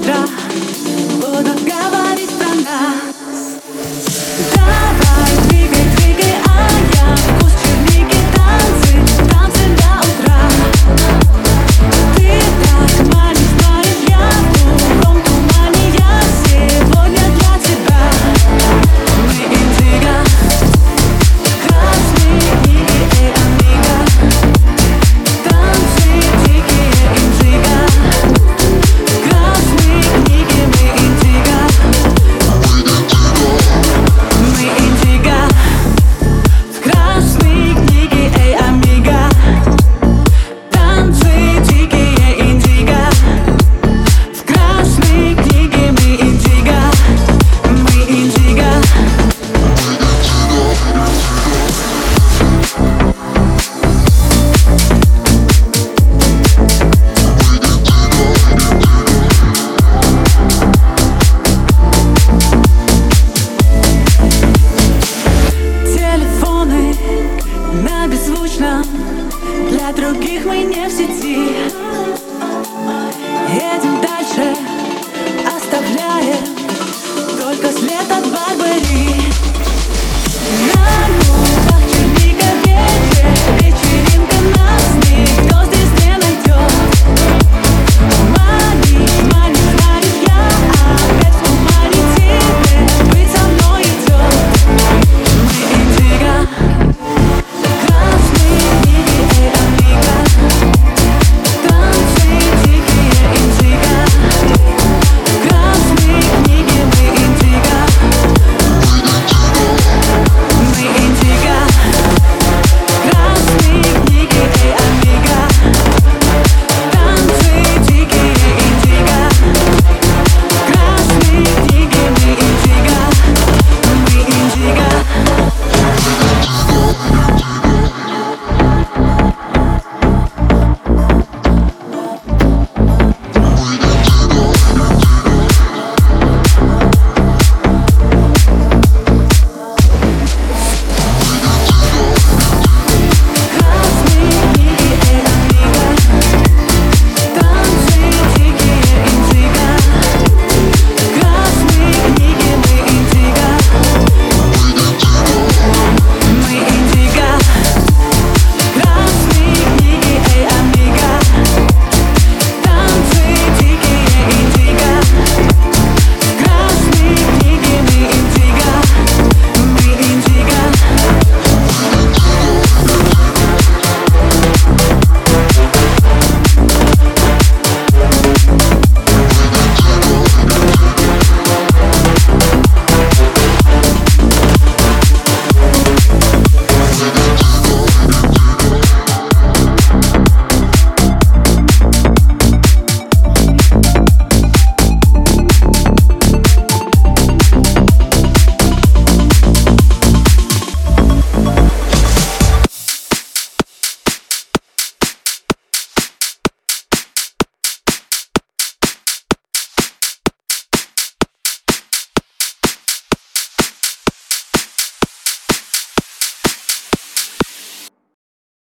утра Будут говорить про нас.